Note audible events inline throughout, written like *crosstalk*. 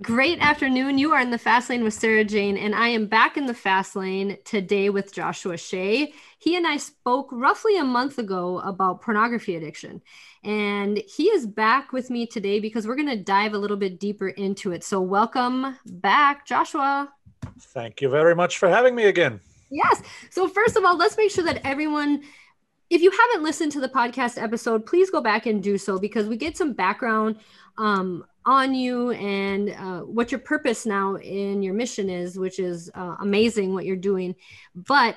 Great afternoon. You are in the fast lane with Sarah Jane, and I am back in the fast lane today with Joshua Shea. He and I spoke roughly a month ago about pornography addiction, and he is back with me today because we're going to dive a little bit deeper into it. So, welcome back, Joshua. Thank you very much for having me again. Yes. So, first of all, let's make sure that everyone if you haven't listened to the podcast episode, please go back and do so because we get some background um, on you and uh, what your purpose now in your mission is, which is uh, amazing what you're doing. But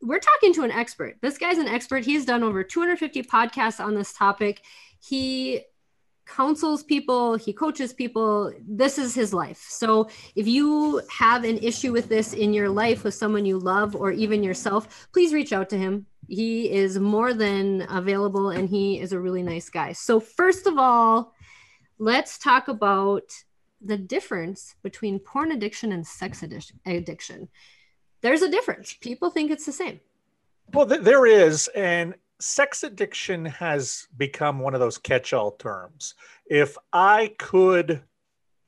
we're talking to an expert. This guy's an expert. He's done over 250 podcasts on this topic. He counsels people, he coaches people. This is his life. So if you have an issue with this in your life with someone you love or even yourself, please reach out to him. He is more than available and he is a really nice guy. So, first of all, let's talk about the difference between porn addiction and sex addiction. There's a difference. People think it's the same. Well, th- there is. And sex addiction has become one of those catch all terms. If I could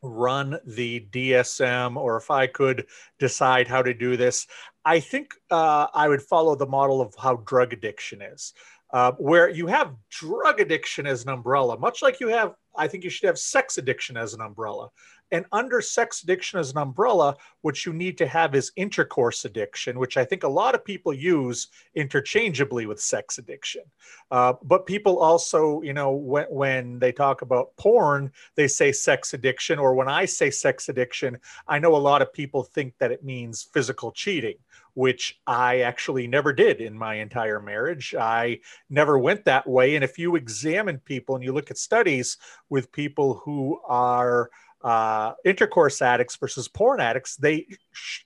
run the DSM or if I could decide how to do this, I think uh, I would follow the model of how drug addiction is, uh, where you have drug addiction as an umbrella, much like you have I think you should have sex addiction as an umbrella. And under sex addiction as an umbrella, what you need to have is intercourse addiction, which I think a lot of people use interchangeably with sex addiction. Uh, but people also, you know, when, when they talk about porn, they say sex addiction. Or when I say sex addiction, I know a lot of people think that it means physical cheating which I actually never did in my entire marriage. I never went that way. And if you examine people and you look at studies with people who are uh, intercourse addicts versus porn addicts, they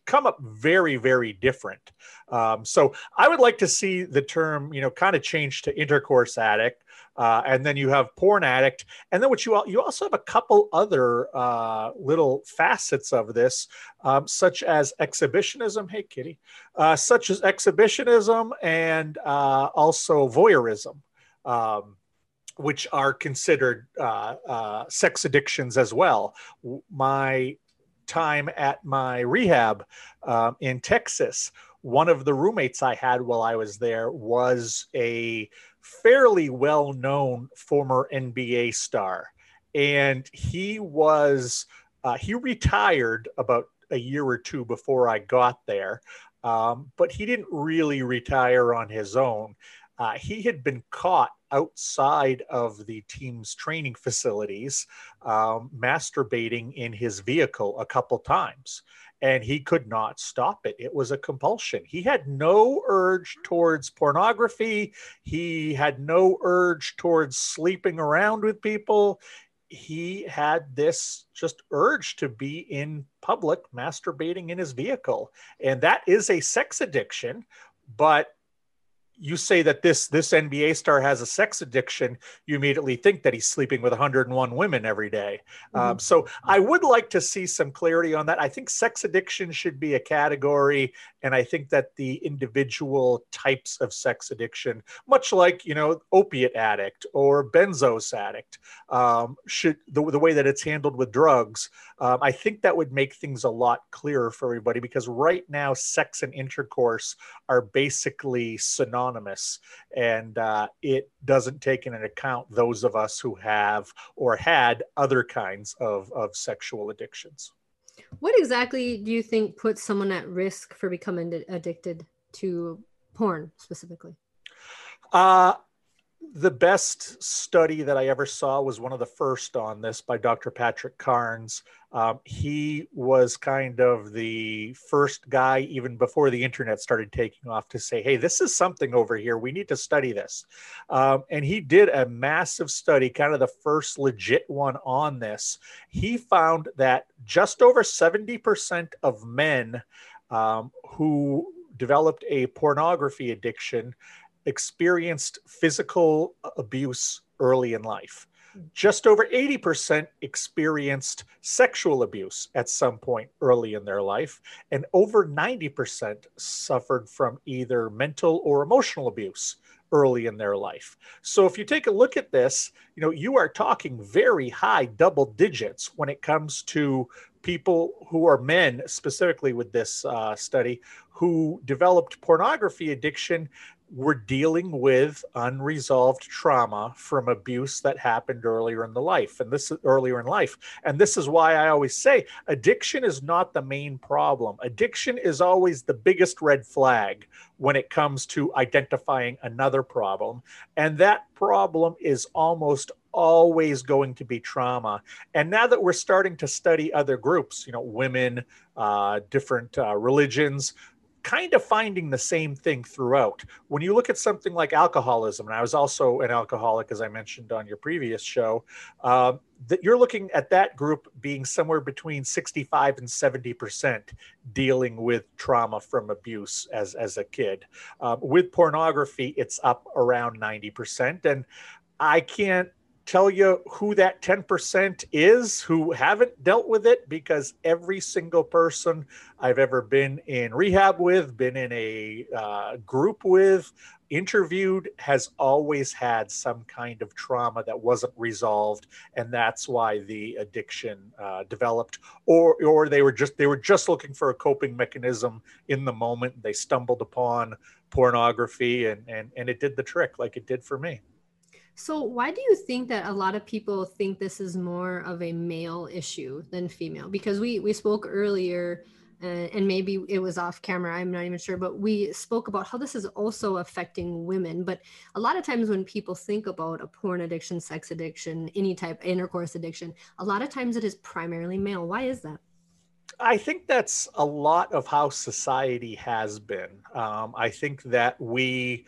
come up very, very different. Um, so I would like to see the term, you know, kind of change to intercourse addict. Uh, and then you have porn addict, and then what you you also have a couple other uh, little facets of this, um, such as exhibitionism. Hey, kitty, uh, such as exhibitionism and uh, also voyeurism. Um, which are considered uh, uh, sex addictions as well. My time at my rehab um, in Texas, one of the roommates I had while I was there was a fairly well known former NBA star. And he was, uh, he retired about a year or two before I got there. Um, but he didn't really retire on his own. Uh, he had been caught outside of the team's training facilities um, masturbating in his vehicle a couple times and he could not stop it. It was a compulsion. He had no urge towards pornography. He had no urge towards sleeping around with people. He had this just urge to be in public masturbating in his vehicle. And that is a sex addiction, but you say that this this NBA star has a sex addiction, you immediately think that he's sleeping with 101 women every day. Um, mm-hmm. Um, so I would like to see some clarity on that. I think sex addiction should be a category, and I think that the individual types of sex addiction, much like you know opiate addict or benzos addict, um, should the, the way that it's handled with drugs, um, I think that would make things a lot clearer for everybody because right now sex and intercourse are basically synonymous and uh, it doesn't take into account those of us who have or had other kinds of, of sexual addictions. What exactly do you think puts someone at risk for becoming addicted to porn specifically? Uh, the best study that I ever saw was one of the first on this by Dr. Patrick Carnes. Um, he was kind of the first guy, even before the internet started taking off, to say, hey, this is something over here. We need to study this. Um, and he did a massive study, kind of the first legit one on this. He found that just over 70% of men um, who developed a pornography addiction experienced physical abuse early in life. Just over 80% experienced sexual abuse at some point early in their life, and over 90% suffered from either mental or emotional abuse early in their life. So if you take a look at this, you know, you are talking very high double digits when it comes to people who are men, specifically with this uh, study, who developed pornography addiction we're dealing with unresolved trauma from abuse that happened earlier in the life and this is earlier in life. And this is why i always say addiction is not the main problem. Addiction is always the biggest red flag when it comes to identifying another problem. And that problem is almost always going to be trauma. And now that we're starting to study other groups you know women uh, different uh, religions kind of finding the same thing throughout. When you look at something like alcoholism, and I was also an alcoholic, as I mentioned on your previous show, uh, that you're looking at that group being somewhere between 65 and 70 percent dealing with trauma from abuse as as a kid. Uh, with pornography, it's up around 90 percent, and I can't tell you who that 10% is who haven't dealt with it because every single person I've ever been in rehab with, been in a uh, group with, interviewed has always had some kind of trauma that wasn't resolved. And that's why the addiction uh, developed or or they were just they were just looking for a coping mechanism in the moment. They stumbled upon pornography and and and it did the trick like it did for me so, why do you think that a lot of people think this is more of a male issue than female? Because we we spoke earlier, uh, and maybe it was off camera. I'm not even sure, but we spoke about how this is also affecting women. But a lot of times when people think about a porn addiction, sex addiction, any type intercourse addiction, a lot of times it is primarily male. Why is that? I think that's a lot of how society has been. Um, I think that we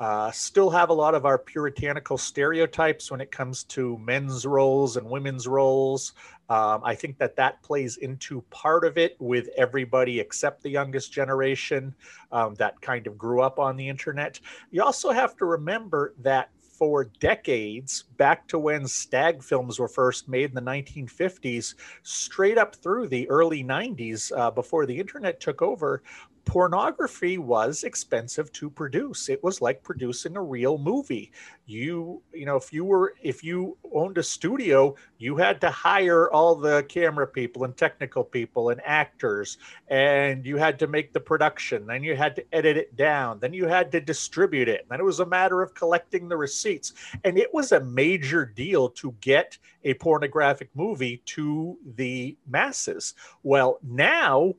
uh, still have a lot of our puritanical stereotypes when it comes to men's roles and women's roles. Um, I think that that plays into part of it with everybody except the youngest generation um, that kind of grew up on the internet. You also have to remember that for decades, back to when stag films were first made in the 1950s, straight up through the early 90s, uh, before the internet took over, pornography was expensive to produce. It was like producing a real movie. You you know if you were if you owned a studio you had to hire all the camera people and technical people and actors and you had to make the production then you had to edit it down then you had to distribute it then it was a matter of collecting the receipts. And it was a major deal to get a pornographic movie to the masses. Well now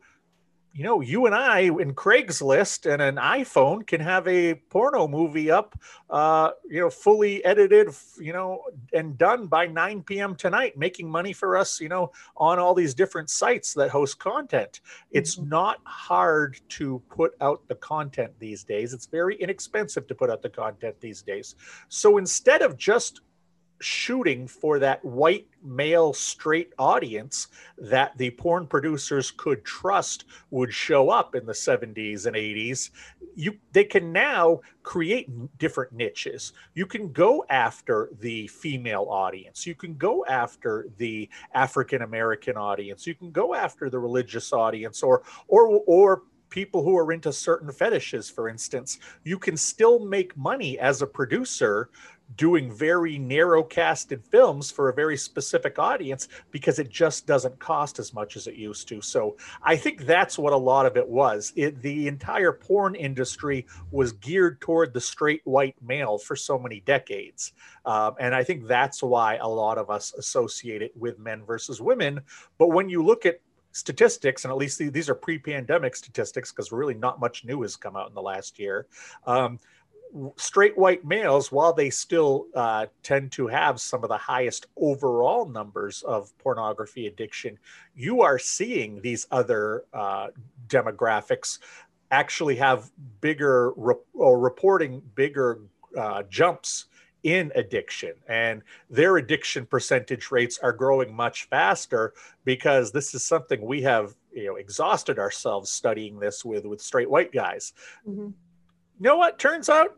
you know, you and I in Craigslist and an iPhone can have a porno movie up, uh, you know, fully edited, you know, and done by 9 p.m. tonight, making money for us, you know, on all these different sites that host content. It's mm-hmm. not hard to put out the content these days. It's very inexpensive to put out the content these days. So instead of just shooting for that white male straight audience that the porn producers could trust would show up in the 70s and 80s you they can now create different niches. You can go after the female audience. You can go after the african american audience. You can go after the religious audience or or or people who are into certain fetishes for instance. You can still make money as a producer doing very narrow casted films for a very specific audience because it just doesn't cost as much as it used to. So I think that's what a lot of it was. It, the entire porn industry was geared toward the straight white male for so many decades. Um, and I think that's why a lot of us associate it with men versus women. But when you look at statistics, and at least these are pre pandemic statistics because really not much new has come out in the last year. Um, straight white males, while they still uh, tend to have some of the highest overall numbers of pornography addiction, you are seeing these other uh, demographics actually have bigger re- or reporting bigger uh, jumps in addiction. And their addiction percentage rates are growing much faster because this is something we have you know exhausted ourselves studying this with with straight white guys. Mm-hmm. you know what? Turns out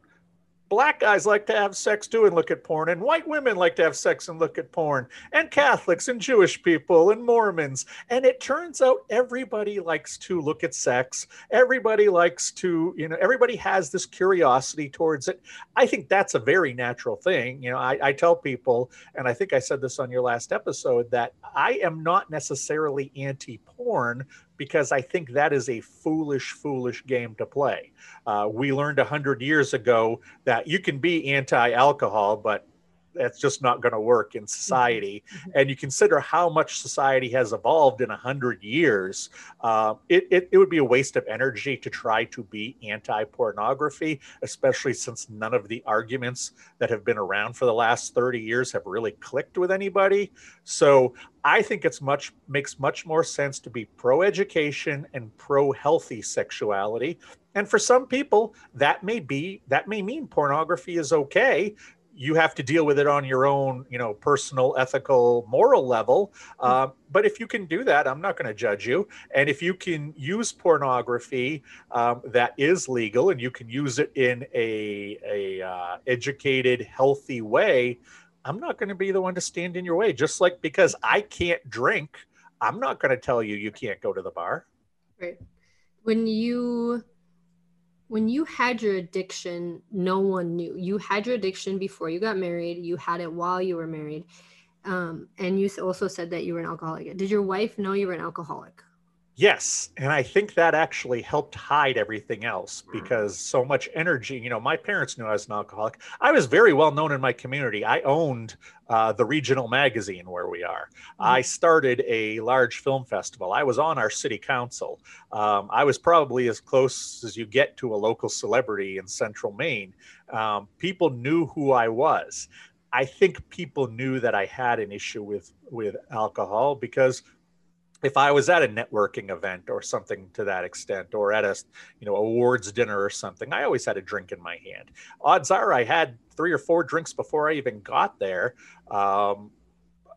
black guys like to have sex too and look at porn, and white women like to have sex and look at porn, and Catholics and Jewish people and Mormons. And it turns out everybody likes to look at sex. Everybody likes to, you know, everybody has this curiosity towards it. I think that's a very natural thing. You know, I, I tell people, and I think I said this on your last episode, that I am not necessarily anti porn because I think that is a foolish, foolish game to play. Uh, we learned a hundred years ago that you can be anti-alcohol, but that's just not going to work in society. Mm-hmm. And you consider how much society has evolved in a hundred years, uh, it, it, it, would be a waste of energy to try to be anti-pornography, especially since none of the arguments that have been around for the last 30 years have really clicked with anybody. So I think it's much makes much more sense to be pro-education and pro-healthy sexuality. And for some people, that may be that may mean pornography is okay you have to deal with it on your own, you know, personal, ethical, moral level. Uh, but if you can do that, I'm not going to judge you. And if you can use pornography um, that is legal and you can use it in a, a uh, educated, healthy way, I'm not going to be the one to stand in your way. Just like because I can't drink, I'm not going to tell you you can't go to the bar. Right. When you when you had your addiction, no one knew. You had your addiction before you got married. You had it while you were married. Um, and you also said that you were an alcoholic. Did your wife know you were an alcoholic? Yes. And I think that actually helped hide everything else because so much energy. You know, my parents knew I was an alcoholic. I was very well known in my community. I owned uh, the regional magazine where we are. Mm-hmm. I started a large film festival. I was on our city council. Um, I was probably as close as you get to a local celebrity in central Maine. Um, people knew who I was. I think people knew that I had an issue with with alcohol because if I was at a networking event or something to that extent, or at a you know awards dinner or something, I always had a drink in my hand. Odds are I had three or four drinks before I even got there. Um,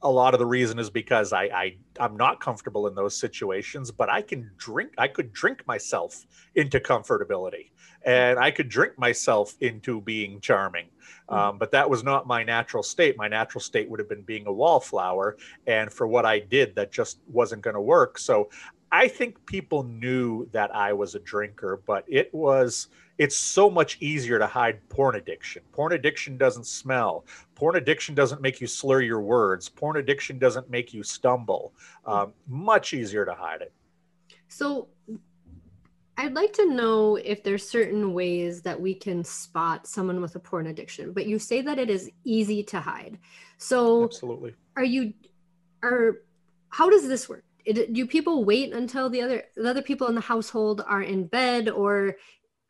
a lot of the reason is because I, I I'm not comfortable in those situations, but I can drink. I could drink myself into comfortability, and I could drink myself into being charming. Um, but that was not my natural state. My natural state would have been being a wallflower, and for what I did, that just wasn't going to work. So I think people knew that I was a drinker, but it was it's so much easier to hide porn addiction. Porn addiction doesn't smell. Porn addiction doesn't make you slur your words. Porn addiction doesn't make you stumble. Um, much easier to hide it. So, I'd like to know if there's certain ways that we can spot someone with a porn addiction. But you say that it is easy to hide. So, absolutely. Are you? Are how does this work? It, do people wait until the other the other people in the household are in bed or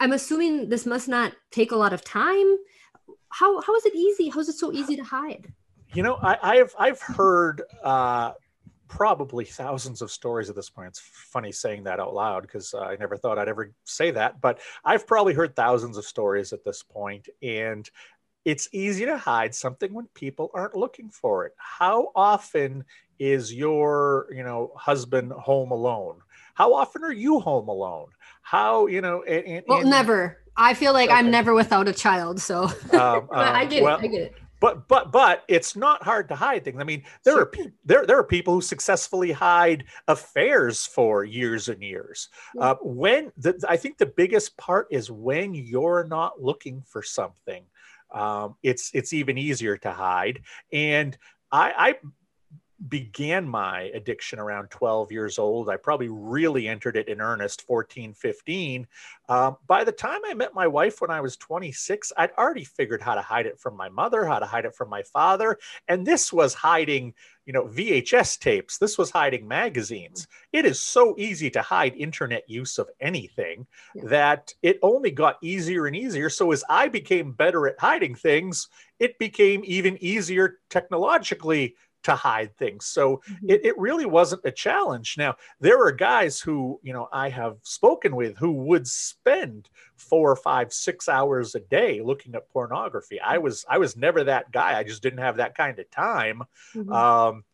I'm assuming this must not take a lot of time. How how is it easy? How is it so easy to hide? You know, I, have I've heard uh, probably thousands of stories at this point. It's funny saying that out loud because uh, I never thought I'd ever say that, but I've probably heard thousands of stories at this point, and it's easy to hide something when people aren't looking for it. How often is your you know husband home alone? How often are you home alone? how you know and, and, well never i feel like okay. i'm never without a child so um, *laughs* i get well, it i get it but but but it's not hard to hide things i mean there sure. are there there are people who successfully hide affairs for years and years yeah. uh, when the, i think the biggest part is when you're not looking for something um, it's it's even easier to hide and I, I began my addiction around 12 years old. I probably really entered it in earnest 14, 15. Um, by the time I met my wife when I was 26, I'd already figured how to hide it from my mother, how to hide it from my father. And this was hiding, you know, VHS tapes. This was hiding magazines. It is so easy to hide internet use of anything yeah. that it only got easier and easier. So as I became better at hiding things, it became even easier technologically to hide things. So mm-hmm. it, it really wasn't a challenge. Now, there are guys who, you know, I have spoken with who would spend four, five, six hours a day looking at pornography. I was I was never that guy. I just didn't have that kind of time. Mm-hmm. Um,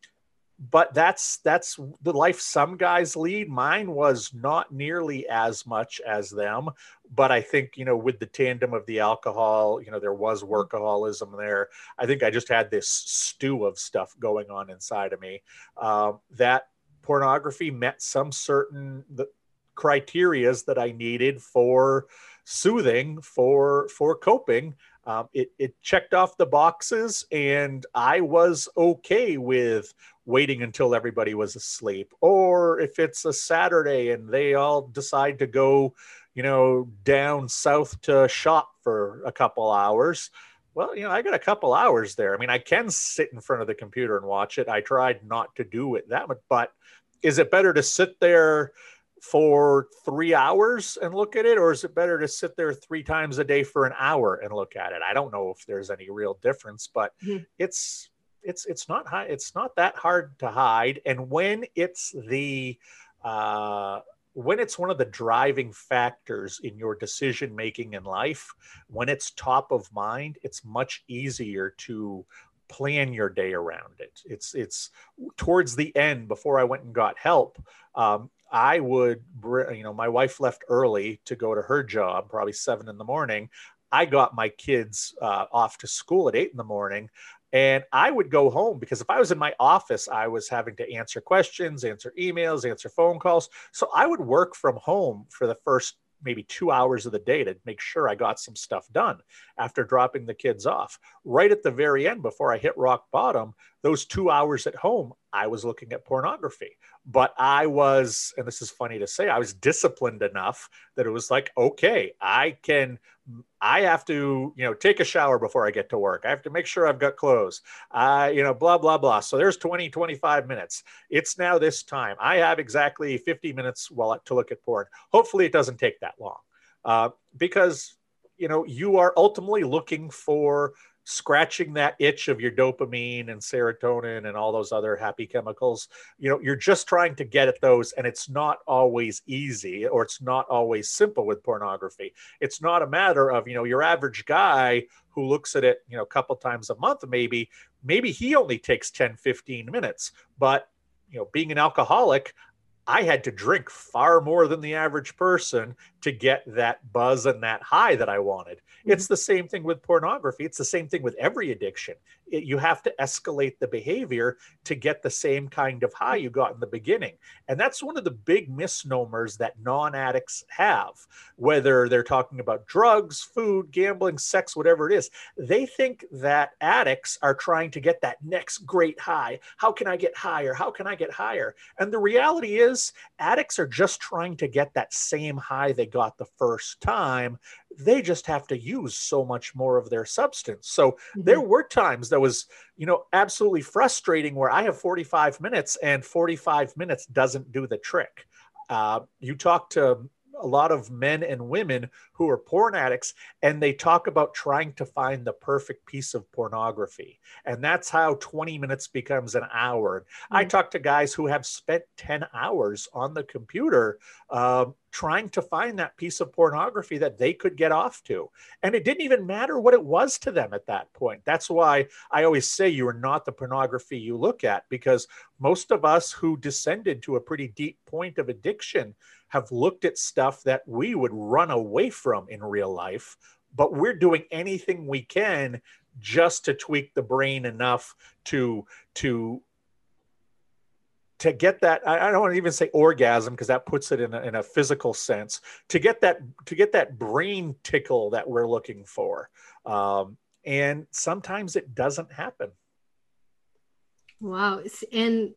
but that's that's the life some guys lead. Mine was not nearly as much as them but i think you know with the tandem of the alcohol you know there was mm-hmm. workaholism there. I think i just had this stew of stuff going on inside of me. Um, that pornography met some certain the criterias that i needed for soothing for for coping. Um, it, it checked off the boxes and i was okay with waiting until everybody was asleep or if it's a saturday and they all decide to go you know down south to shop for a couple hours well you know i got a couple hours there i mean i can sit in front of the computer and watch it i tried not to do it that much but is it better to sit there for three hours and look at it, or is it better to sit there three times a day for an hour and look at it? I don't know if there's any real difference, but mm-hmm. it's it's it's not high, it's not that hard to hide. And when it's the uh, when it's one of the driving factors in your decision making in life, when it's top of mind, it's much easier to plan your day around it. It's it's towards the end before I went and got help. Um, I would, you know, my wife left early to go to her job, probably seven in the morning. I got my kids uh, off to school at eight in the morning. And I would go home because if I was in my office, I was having to answer questions, answer emails, answer phone calls. So I would work from home for the first maybe two hours of the day to make sure I got some stuff done after dropping the kids off. Right at the very end, before I hit rock bottom, those two hours at home, I was looking at pornography. But I was, and this is funny to say, I was disciplined enough that it was like, okay, I can I have to, you know, take a shower before I get to work. I have to make sure I've got clothes. Uh, you know, blah, blah, blah. So there's 20, 25 minutes. It's now this time. I have exactly 50 minutes while to look at porn. Hopefully it doesn't take that long. Uh, because, you know, you are ultimately looking for scratching that itch of your dopamine and serotonin and all those other happy chemicals you know you're just trying to get at those and it's not always easy or it's not always simple with pornography. It's not a matter of you know your average guy who looks at it you know a couple times a month maybe maybe he only takes 10 15 minutes but you know being an alcoholic I had to drink far more than the average person to get that buzz and that high that I wanted. Mm-hmm. It's the same thing with pornography. It's the same thing with every addiction. It, you have to escalate the behavior to get the same kind of high you got in the beginning. And that's one of the big misnomers that non addicts have, whether they're talking about drugs, food, gambling, sex, whatever it is. They think that addicts are trying to get that next great high. How can I get higher? How can I get higher? And the reality is, addicts are just trying to get that same high they got the first time. They just have to use so much more of their substance. So mm-hmm. there were times that was you know absolutely frustrating where i have 45 minutes and 45 minutes doesn't do the trick. Uh, you talk to a lot of men and women who are porn addicts and they talk about trying to find the perfect piece of pornography and that's how 20 minutes becomes an hour mm-hmm. i talk to guys who have spent 10 hours on the computer uh, trying to find that piece of pornography that they could get off to. And it didn't even matter what it was to them at that point. That's why I always say you are not the pornography you look at, because most of us who descended to a pretty deep point of addiction have looked at stuff that we would run away from in real life, but we're doing anything we can just to tweak the brain enough to to to get that i don't want to even say orgasm because that puts it in a, in a physical sense to get that to get that brain tickle that we're looking for. Um, and sometimes it doesn't happen. Wow and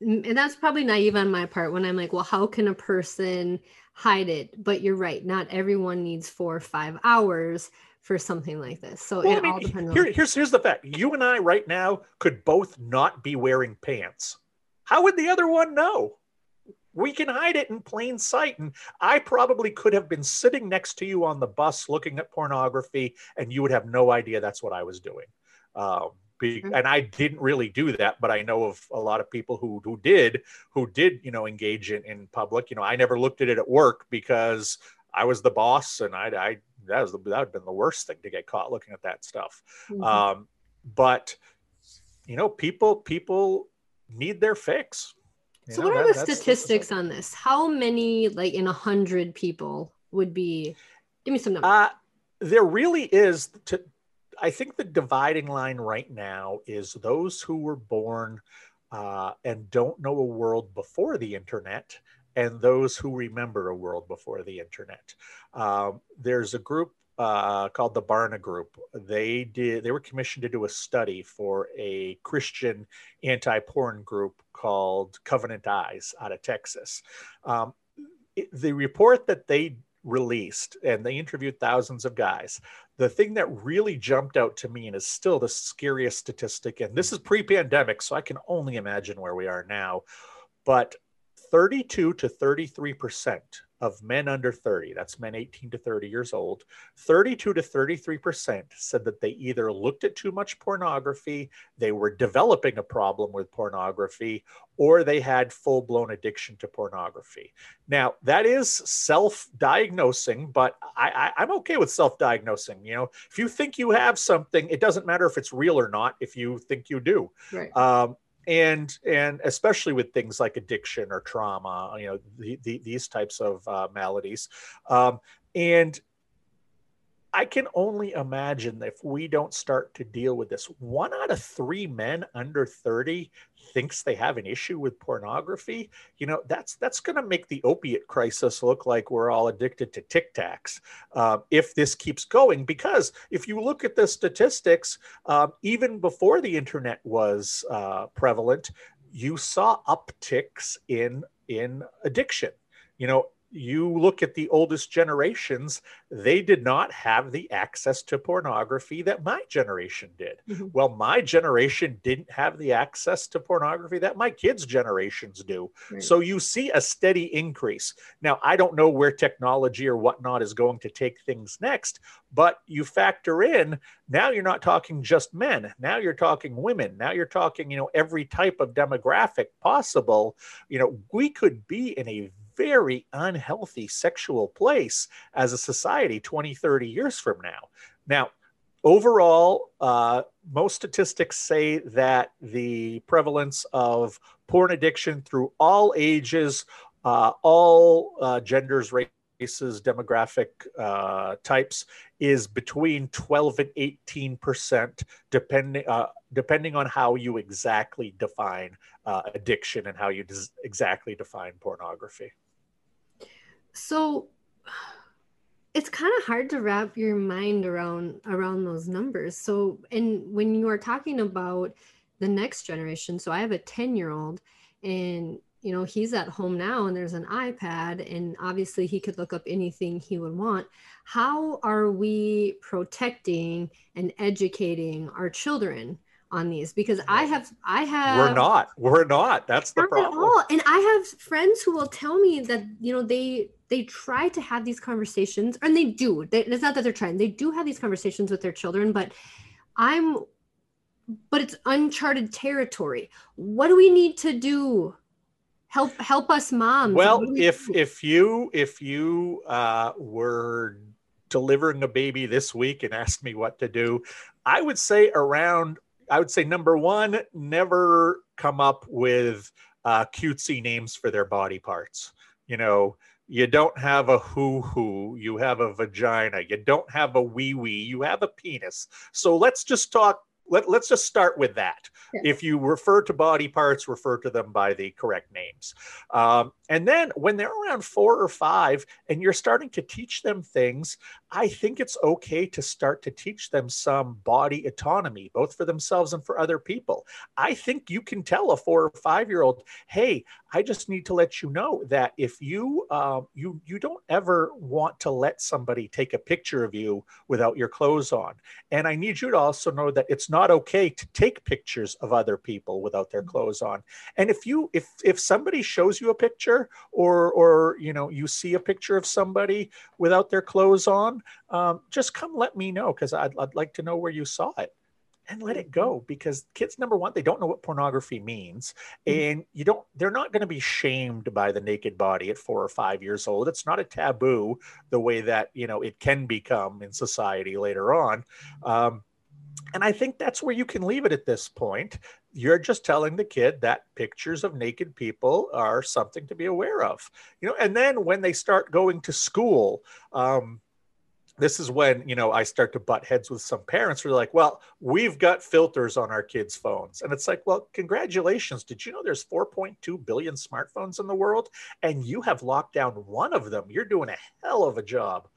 and that's probably naive on my part when i'm like well how can a person hide it but you're right not everyone needs four or five hours for something like this so well, it I mean, all depends here, here's here's the fact you and i right now could both not be wearing pants how would the other one know? We can hide it in plain sight. And I probably could have been sitting next to you on the bus looking at pornography, and you would have no idea that's what I was doing. Um, be, mm-hmm. and I didn't really do that, but I know of a lot of people who who did, who did, you know, engage in, in public. You know, I never looked at it at work because I was the boss, and I, I that was the, that would have been the worst thing to get caught looking at that stuff. Mm-hmm. Um, but you know, people people need their fix. You so, know, what are that, the statistics on this? How many, like in a hundred people, would be? Give me some numbers. Uh, there really is. To, I think the dividing line right now is those who were born uh, and don't know a world before the internet, and those who remember a world before the internet. Um, there's a group uh, called the Barna Group. They did. They were commissioned to do a study for a Christian anti-porn group called Covenant Eyes out of Texas. Um, it, the report that they released, and they interviewed thousands of guys. The thing that really jumped out to me and is still the scariest statistic, and this is mm. pre-pandemic, so I can only imagine where we are now, but 32 to 33 percent of men under 30, that's men 18 to 30 years old, 32 to 33% said that they either looked at too much pornography, they were developing a problem with pornography, or they had full blown addiction to pornography. Now, that is self diagnosing, but I, I, am okay with self diagnosing. You know, if you think you have something, it doesn't matter if it's real or not, if you think you do. Right. Um, and and especially with things like addiction or trauma you know the, the, these types of uh, maladies um, and I can only imagine if we don't start to deal with this. One out of three men under 30 thinks they have an issue with pornography. You know, that's that's going to make the opiate crisis look like we're all addicted to Tic Tacs uh, if this keeps going. Because if you look at the statistics, um, even before the internet was uh, prevalent, you saw upticks in in addiction. You know, you look at the oldest generations, they did not have the access to pornography that my generation did. Mm-hmm. Well, my generation didn't have the access to pornography that my kids' generations do. Right. So you see a steady increase. Now, I don't know where technology or whatnot is going to take things next, but you factor in now you're not talking just men. Now you're talking women. Now you're talking, you know, every type of demographic possible. You know, we could be in a very unhealthy sexual place as a society 20, 30 years from now. Now, overall, uh, most statistics say that the prevalence of porn addiction through all ages, uh, all uh, genders, races, demographic uh, types is between 12 and 18 percent, depending uh, depending on how you exactly define uh, addiction and how you des- exactly define pornography. So it's kind of hard to wrap your mind around around those numbers. So and when you are talking about the next generation, so I have a 10 year old and you know he's at home now and there's an ipad and obviously he could look up anything he would want how are we protecting and educating our children on these because I have I have we're not we're not that's the problem. At all. And I have friends who will tell me that you know they they try to have these conversations and they do. They, it's not that they're trying. They do have these conversations with their children, but I'm but it's uncharted territory. What do we need to do? Help help us moms. Well, we if do? if you if you uh were delivering a baby this week and asked me what to do, I would say around I would say number one, never come up with uh, cutesy names for their body parts. You know, you don't have a hoo hoo, you have a vagina. You don't have a wee wee, you have a penis. So let's just talk let, let's just start with that. Yes. If you refer to body parts, refer to them by the correct names. Um, and then when they're around four or five and you're starting to teach them things, I think it's okay to start to teach them some body autonomy, both for themselves and for other people. I think you can tell a four or five year old, hey, I just need to let you know that if you um, you you don't ever want to let somebody take a picture of you without your clothes on, and I need you to also know that it's not okay to take pictures of other people without their mm-hmm. clothes on. And if you if if somebody shows you a picture or or you know you see a picture of somebody without their clothes on, um, just come let me know because I'd, I'd like to know where you saw it and let it go because kids number one they don't know what pornography means mm-hmm. and you don't they're not going to be shamed by the naked body at four or five years old it's not a taboo the way that you know it can become in society later on um, and I think that's where you can leave it at this point. you're just telling the kid that pictures of naked people are something to be aware of you know and then when they start going to school um, this is when you know I start to butt heads with some parents who are like, "Well, we've got filters on our kids' phones," and it's like, "Well, congratulations! Did you know there's 4.2 billion smartphones in the world, and you have locked down one of them? You're doing a hell of a job."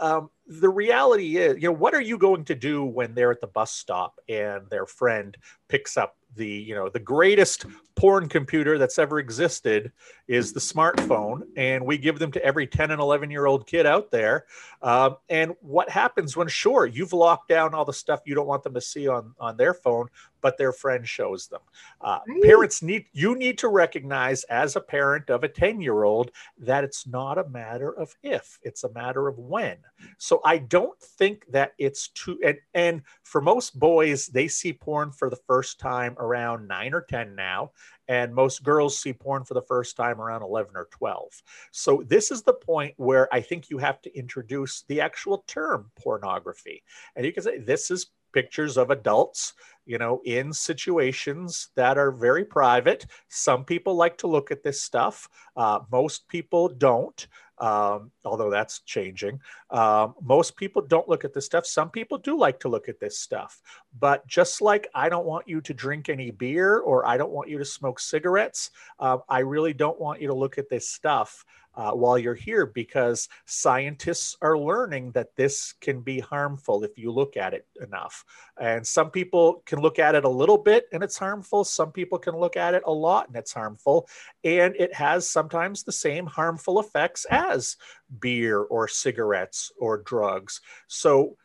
Um, the reality is, you know, what are you going to do when they're at the bus stop and their friend picks up the you know the greatest porn computer that's ever existed is the smartphone and we give them to every 10 and 11 year old kid out there. Um, and what happens when sure you've locked down all the stuff you don't want them to see on on their phone but their friend shows them uh, parents need you need to recognize as a parent of a 10 year old that it's not a matter of if it's a matter of when so i don't think that it's too and, and for most boys they see porn for the first time around 9 or 10 now and most girls see porn for the first time around 11 or 12. So this is the point where I think you have to introduce the actual term pornography. And you can say this is pictures of adults, you know, in situations that are very private. Some people like to look at this stuff. Uh, most people don't um, although that's changing. Um, most people don't look at this stuff. Some people do like to look at this stuff. But just like I don't want you to drink any beer or I don't want you to smoke cigarettes, uh, I really don't want you to look at this stuff uh, while you're here because scientists are learning that this can be harmful if you look at it enough. And some people can look at it a little bit and it's harmful. Some people can look at it a lot and it's harmful. And it has sometimes the same harmful effects as beer or cigarettes or drugs. So,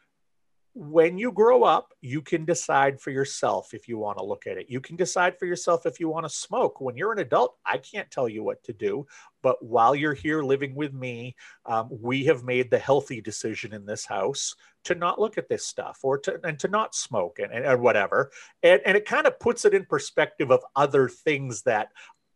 when you grow up, you can decide for yourself if you want to look at it. You can decide for yourself if you want to smoke. When you're an adult, I can't tell you what to do. But while you're here living with me, um, we have made the healthy decision in this house to not look at this stuff or to and to not smoke and, and, and whatever. And, and it kind of puts it in perspective of other things that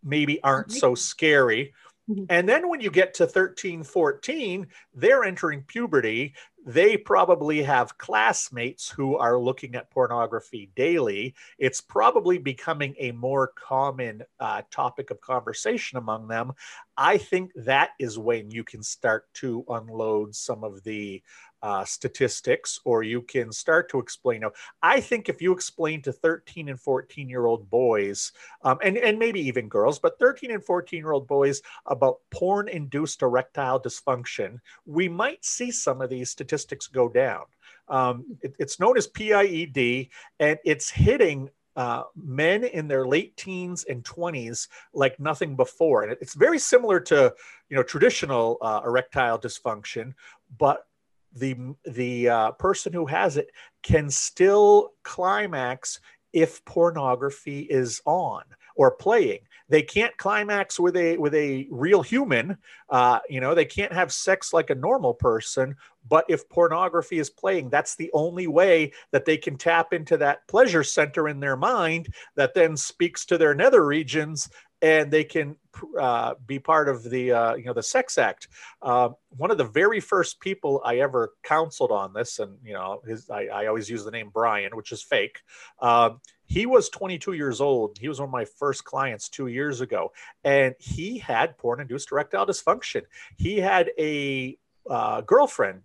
maybe aren't so scary. Mm-hmm. And then when you get to 13, 14, they're entering puberty they probably have classmates who are looking at pornography daily. It's probably becoming a more common uh, topic of conversation among them. I think that is when you can start to unload some of the uh, statistics or you can start to explain. I think if you explain to 13 and 14 year old boys, um, and, and maybe even girls, but 13 and 14 year old boys about porn induced erectile dysfunction, we might see some of these statistics go down. Um, it, it's known as PIED, and it's hitting uh, men in their late teens and 20s like nothing before. And it's very similar to, you know, traditional uh, erectile dysfunction, but the the uh, person who has it can still climax if pornography is on or playing. They can't climax with a with a real human. Uh, you know, they can't have sex like a normal person. But if pornography is playing, that's the only way that they can tap into that pleasure center in their mind that then speaks to their nether regions and they can uh, be part of the uh, you know the sex act. Uh, one of the very first people I ever counseled on this, and you know his I, I always use the name Brian, which is fake. Um, he was 22 years old. He was one of my first clients two years ago, and he had porn-induced erectile dysfunction. He had a uh, girlfriend,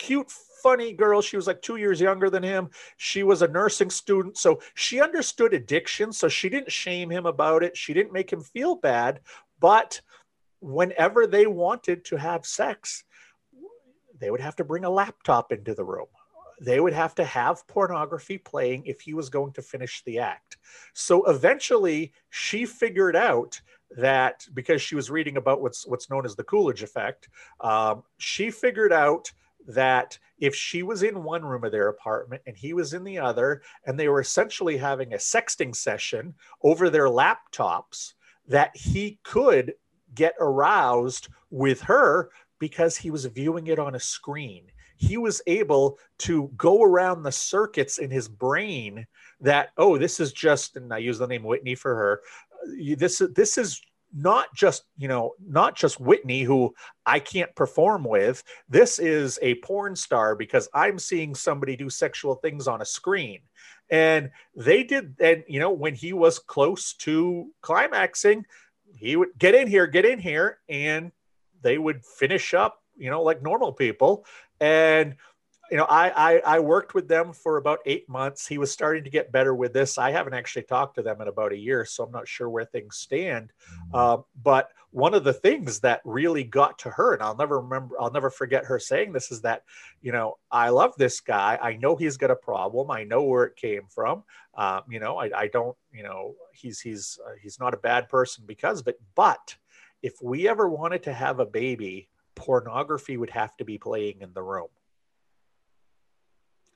cute funny girl. She was like two years younger than him. She was a nursing student. So she understood addiction. So she didn't shame him about it. She didn't make him feel bad. But whenever they wanted to have sex, they would have to bring a laptop into the room. They would have to have pornography playing if he was going to finish the act. So eventually she figured out that because she was reading about what's what's known as the Coolidge effect, um, she figured out that if she was in one room of their apartment and he was in the other, and they were essentially having a sexting session over their laptops, that he could get aroused with her because he was viewing it on a screen. He was able to go around the circuits in his brain that, oh, this is just, and I use the name Whitney for her. Uh, this, is this is not just you know not just whitney who i can't perform with. This is a porn star because i'm seeing somebody do sexual things on a screen. And they did and you know when he was close to climaxing he would get in here get in here and they would finish up you know like normal people. And you know, I, I, I worked with them for about eight months. He was starting to get better with this. I haven't actually talked to them in about a year, so I'm not sure where things stand. Uh, but one of the things that really got to her, and I'll never remember, I'll never forget her saying this, is that you know, I love this guy. I know he's got a problem. I know where it came from. Um, you know, I, I don't, you know, he's he's uh, he's not a bad person because of it. But if we ever wanted to have a baby, pornography would have to be playing in the room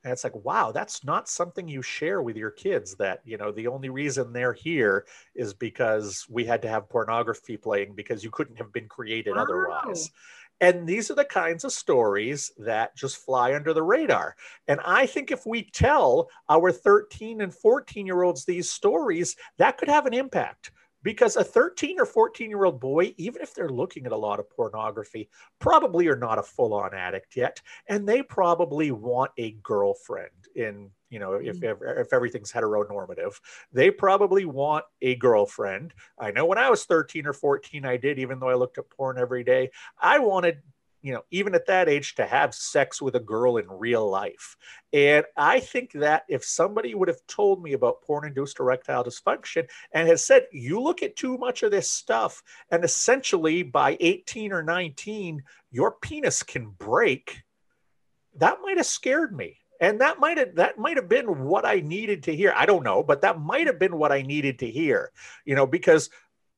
and it's like wow that's not something you share with your kids that you know the only reason they're here is because we had to have pornography playing because you couldn't have been created wow. otherwise and these are the kinds of stories that just fly under the radar. And I think if we tell our 13 and 14 year olds these stories, that could have an impact because a 13 or 14 year old boy, even if they're looking at a lot of pornography, probably are not a full on addict yet. And they probably want a girlfriend in, you know, if, mm-hmm. if, if everything's heteronormative, they probably want a girlfriend. I know when I was 13 or 14, I did, even though I looked at porn every day, I wanted you know, even at that age, to have sex with a girl in real life. And I think that if somebody would have told me about porn induced erectile dysfunction and has said, you look at too much of this stuff, and essentially by 18 or 19, your penis can break, that might have scared me. And that might have that might have been what I needed to hear. I don't know, but that might have been what I needed to hear, you know, because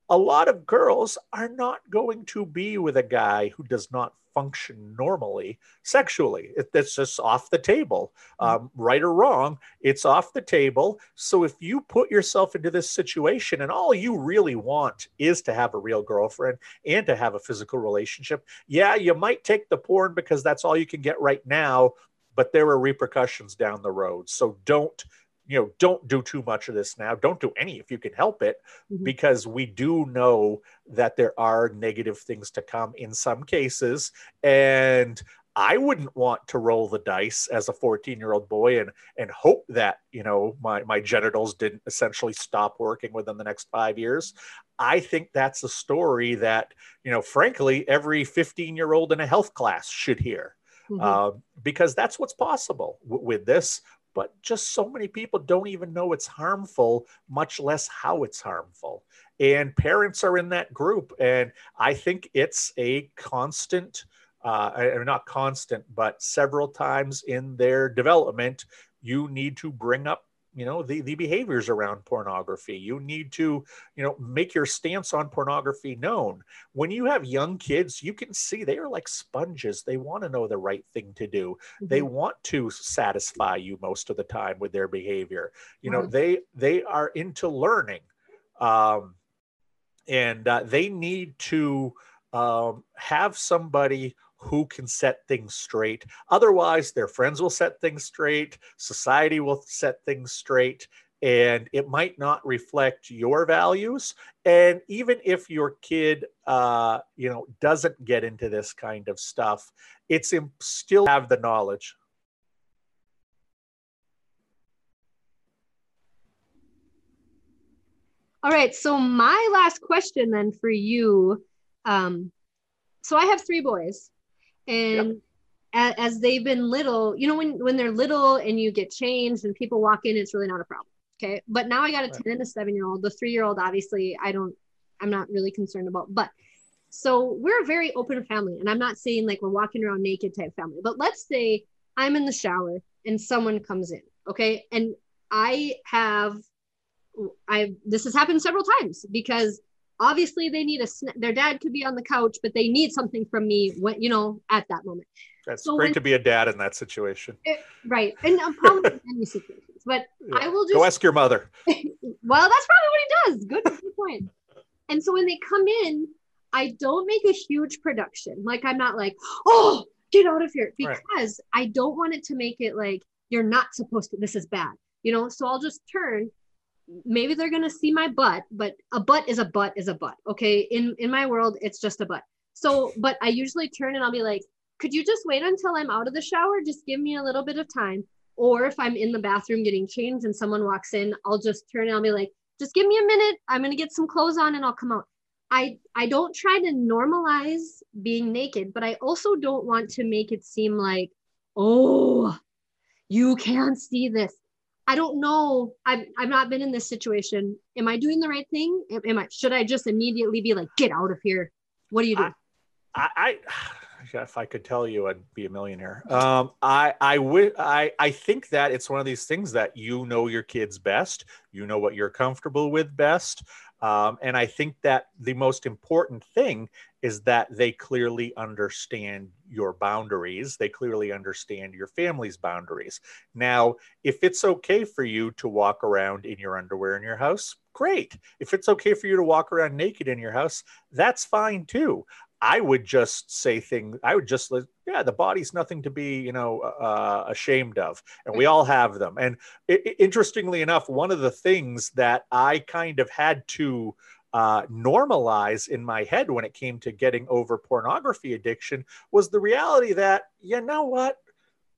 a lot of girls are not going to be with a guy who does not function normally sexually. It, it's just off the table, mm-hmm. um, right or wrong. It's off the table. So if you put yourself into this situation and all you really want is to have a real girlfriend and to have a physical relationship, yeah, you might take the porn because that's all you can get right now. But there are repercussions down the road. So don't you know don't do too much of this now don't do any if you can help it mm-hmm. because we do know that there are negative things to come in some cases and I wouldn't want to roll the dice as a 14 year old boy and and hope that you know my my genitals didn't essentially stop working within the next five years. I think that's a story that you know, frankly, every 15 year old in a health class should hear. Mm-hmm. Uh, because that's what's possible w- with this but just so many people don't even know it's harmful, much less how it's harmful. And parents are in that group. And I think it's a constant, uh, not constant, but several times in their development, you need to bring up you know the, the behaviors around pornography. You need to you know make your stance on pornography known. When you have young kids you can see they are like sponges. They want to know the right thing to do. Mm-hmm. they want to satisfy you most of the time with their behavior. You know they they are into learning um, and uh, they need to um, have somebody who can set things straight. Otherwise, their friends will set things straight, society will set things straight, and it might not reflect your values. And even if your kid, uh, you know, doesn't get into this kind of stuff, it's imp- still have the knowledge. All right. So my last question then for you, um, so I have three boys, and yep. as, as they've been little you know when when they're little and you get changed and people walk in it's really not a problem okay? But now i got a 10 and a 7 year old the 3 year old obviously i don't i'm not really concerned about but so we're a very open family and i'm not saying like we're walking around naked type family but let's say i'm in the shower and someone comes in okay? And i have i this has happened several times because obviously they need a sn- their dad could be on the couch but they need something from me when you know at that moment. That's so great when, to be a dad in that situation. It, right and i'm probably in any situations but yeah. i will just go ask your mother. *laughs* Well that's probably what he does. Good, good point. And so when they come in i don't make a huge production. Like i'm not like oh get out of here because right. i don't want it to make it like you're not supposed to this is bad you know? So i'll just turn maybe they're gonna see my butt, but a butt is a butt is a butt. Okay. In in my world, it's just a butt. So, but I usually turn and I'll be like, could you just wait until I'm out of the shower? Just give me a little bit of time. Or if I'm in the bathroom getting changed and someone walks in, I'll just turn and I'll be like, just give me a minute. I'm gonna get some clothes on and I'll come out. I I don't try to normalize being naked, but I also don't want to make it seem like, oh, you can't see this. I don't know. I've I've not been in this situation. Am I doing the right thing? Am I should I just immediately be like, get out of here? What do you do? I, I *sighs* if I could tell you, I'd be a millionaire. Um, I I would I I think that it's one of these things that you know your kids best. You know what you're comfortable with best. Um, and I think that the most important thing is that they clearly understand your boundaries. They clearly understand your family's boundaries. Now, if it's okay for you to walk around in your underwear in your house, great. If it's okay for you to walk around naked in your house, that's fine too. I would just say things. I would just, yeah, the body's nothing to be, you know, uh, ashamed of, and we all have them. And it, interestingly enough, one of the things that I kind of had to uh, normalize in my head when it came to getting over pornography addiction was the reality that, you know what,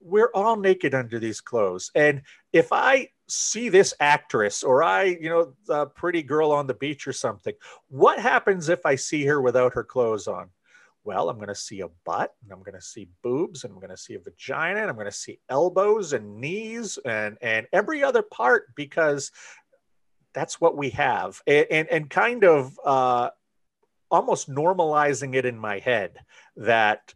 we're all naked under these clothes, and if I see this actress or I, you know, the pretty girl on the beach or something. What happens if I see her without her clothes on? Well, I'm going to see a butt and I'm going to see boobs and I'm going to see a vagina and I'm going to see elbows and knees and and every other part because that's what we have and and, and kind of uh, almost normalizing it in my head that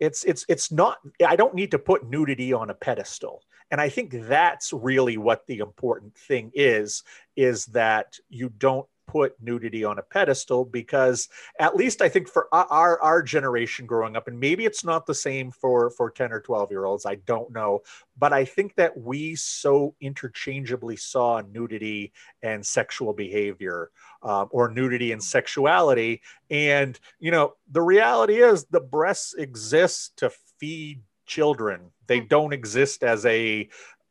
it's it's it's not I don't need to put nudity on a pedestal and i think that's really what the important thing is is that you don't put nudity on a pedestal because at least I think for our our generation growing up and maybe it's not the same for for 10 or 12 year olds I don't know but I think that we so interchangeably saw nudity and sexual behavior um, or nudity and sexuality. And you know the reality is the breasts exist to feed children they don't exist as a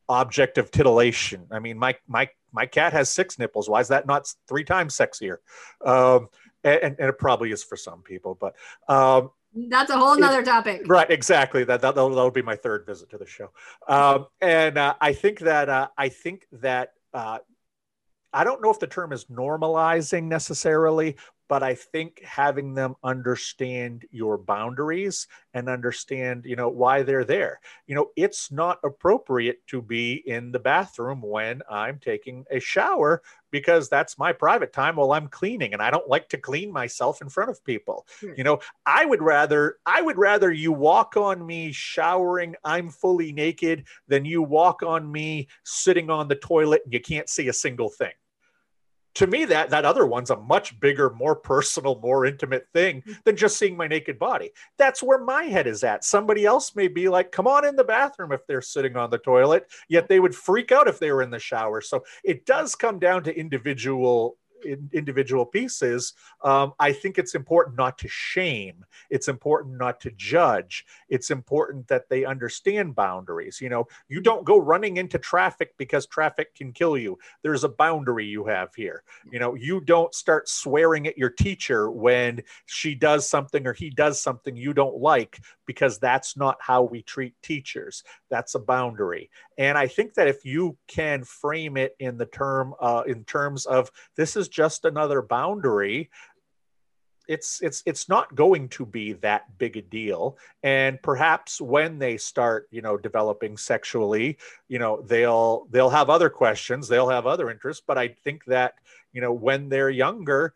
object of titillation. I mean, my my my cat has six nipples. Why is that not three times sexier? Um, and, and it probably is for some people, but um, that's a whole nother topic. Right, exactly. That, that that'll, that'll, be my third visit to the show. Um, and uh, I think that uh, I think that uh, I don't know if the term is normalizing necessarily, but I think having them understand your boundaries and understand, you know, why they're there. You know, it's not appropriate to be in the bathroom when I'm taking a shower because that's my private time while I'm cleaning and I don't like to clean myself in front of people. Hmm. You know, I would rather I would rather you walk on me showering I'm fully naked than you walk on me sitting on the toilet and you can't see a single thing to me that that other one's a much bigger more personal more intimate thing mm-hmm. than just seeing my naked body. That's where my head is at. Somebody else may be like come on in the bathroom if they're sitting on the toilet yet they would freak out if they were in the shower. So it does come down to individual in individual pieces, um, I think it's important not to shame. It's important not to judge. It's important that they understand boundaries. You know, you don't go running into traffic because traffic can kill you. There's a boundary you have here. You know, you don't start swearing at your teacher when she does something or he does something you don't like because that's not how we treat teachers. That's a boundary. And I think that if you can frame it in the term uh, in terms of this is just another boundary, it's it's it's not going to be that big a deal. And perhaps when they start you know developing sexually you know they'll they'll have other questions they'll have other interests but i think that you know when they're younger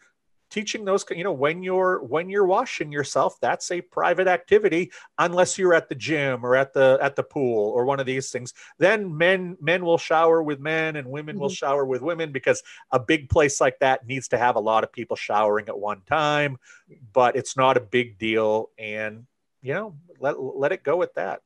teaching those you know when you're when you're washing yourself that's a private activity unless you're at the gym or at the at the pool or one of these things. Then men men will shower with men and women mm-hmm. will shower with women because a big place like that needs to have a lot of people showering at one time but it's not a big deal. And you know let let it go at that.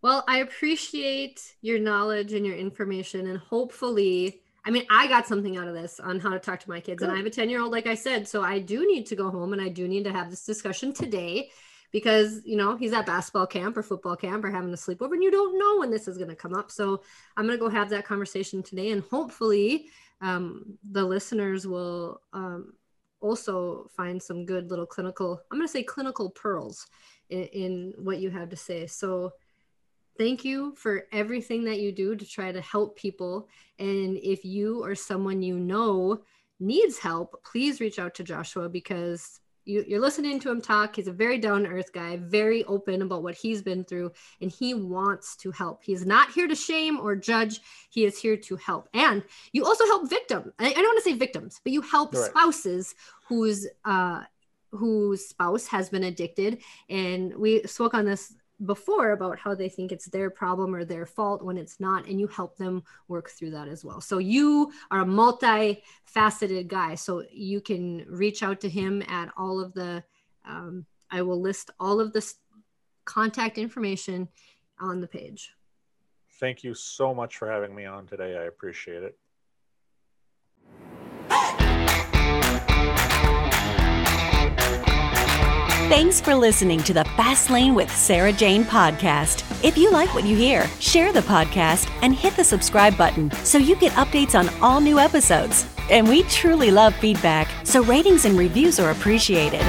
Well i appreciate your knowledge and your information and hopefully I mean, I got something out of this on how to talk to my kids. Good. And I have a 10 year old, like I said. So I do need to go home and I do need to have this discussion today because, you know, he's at basketball camp or football camp or having a sleepover and you don't know when this is going to come up. So I'm going to go have that conversation today and hopefully um, the listeners will um, also find some good little clinical, I'm going to say clinical pearls in, in what you have to say. So, thank you for everything that you do to try to help people. And if you or someone you know needs help, please reach out to Joshua because you, are listening to him talk. He's a very down to earth guy, very open about what he's been through, and he wants to help. He's not here to shame or judge. He is here to help. And you also help victims. I, I don't want to say victims, but you help right. spouses whose uh, whose spouse has been addicted. And we spoke on this before about how they think it's their problem or their fault when it's not and you help them work through that as well. So you are a multi-faceted guy so you can reach out to him at all of the um, i will list all of the contact information on the page. Thank you so much for having me on today. I appreciate it Thanks for listening to the Fast Lane with Sarah Jane podcast. If you like what you hear, share the podcast and hit the subscribe button so you get updates on all new episodes. And we truly love feedback, so ratings and reviews are appreciated.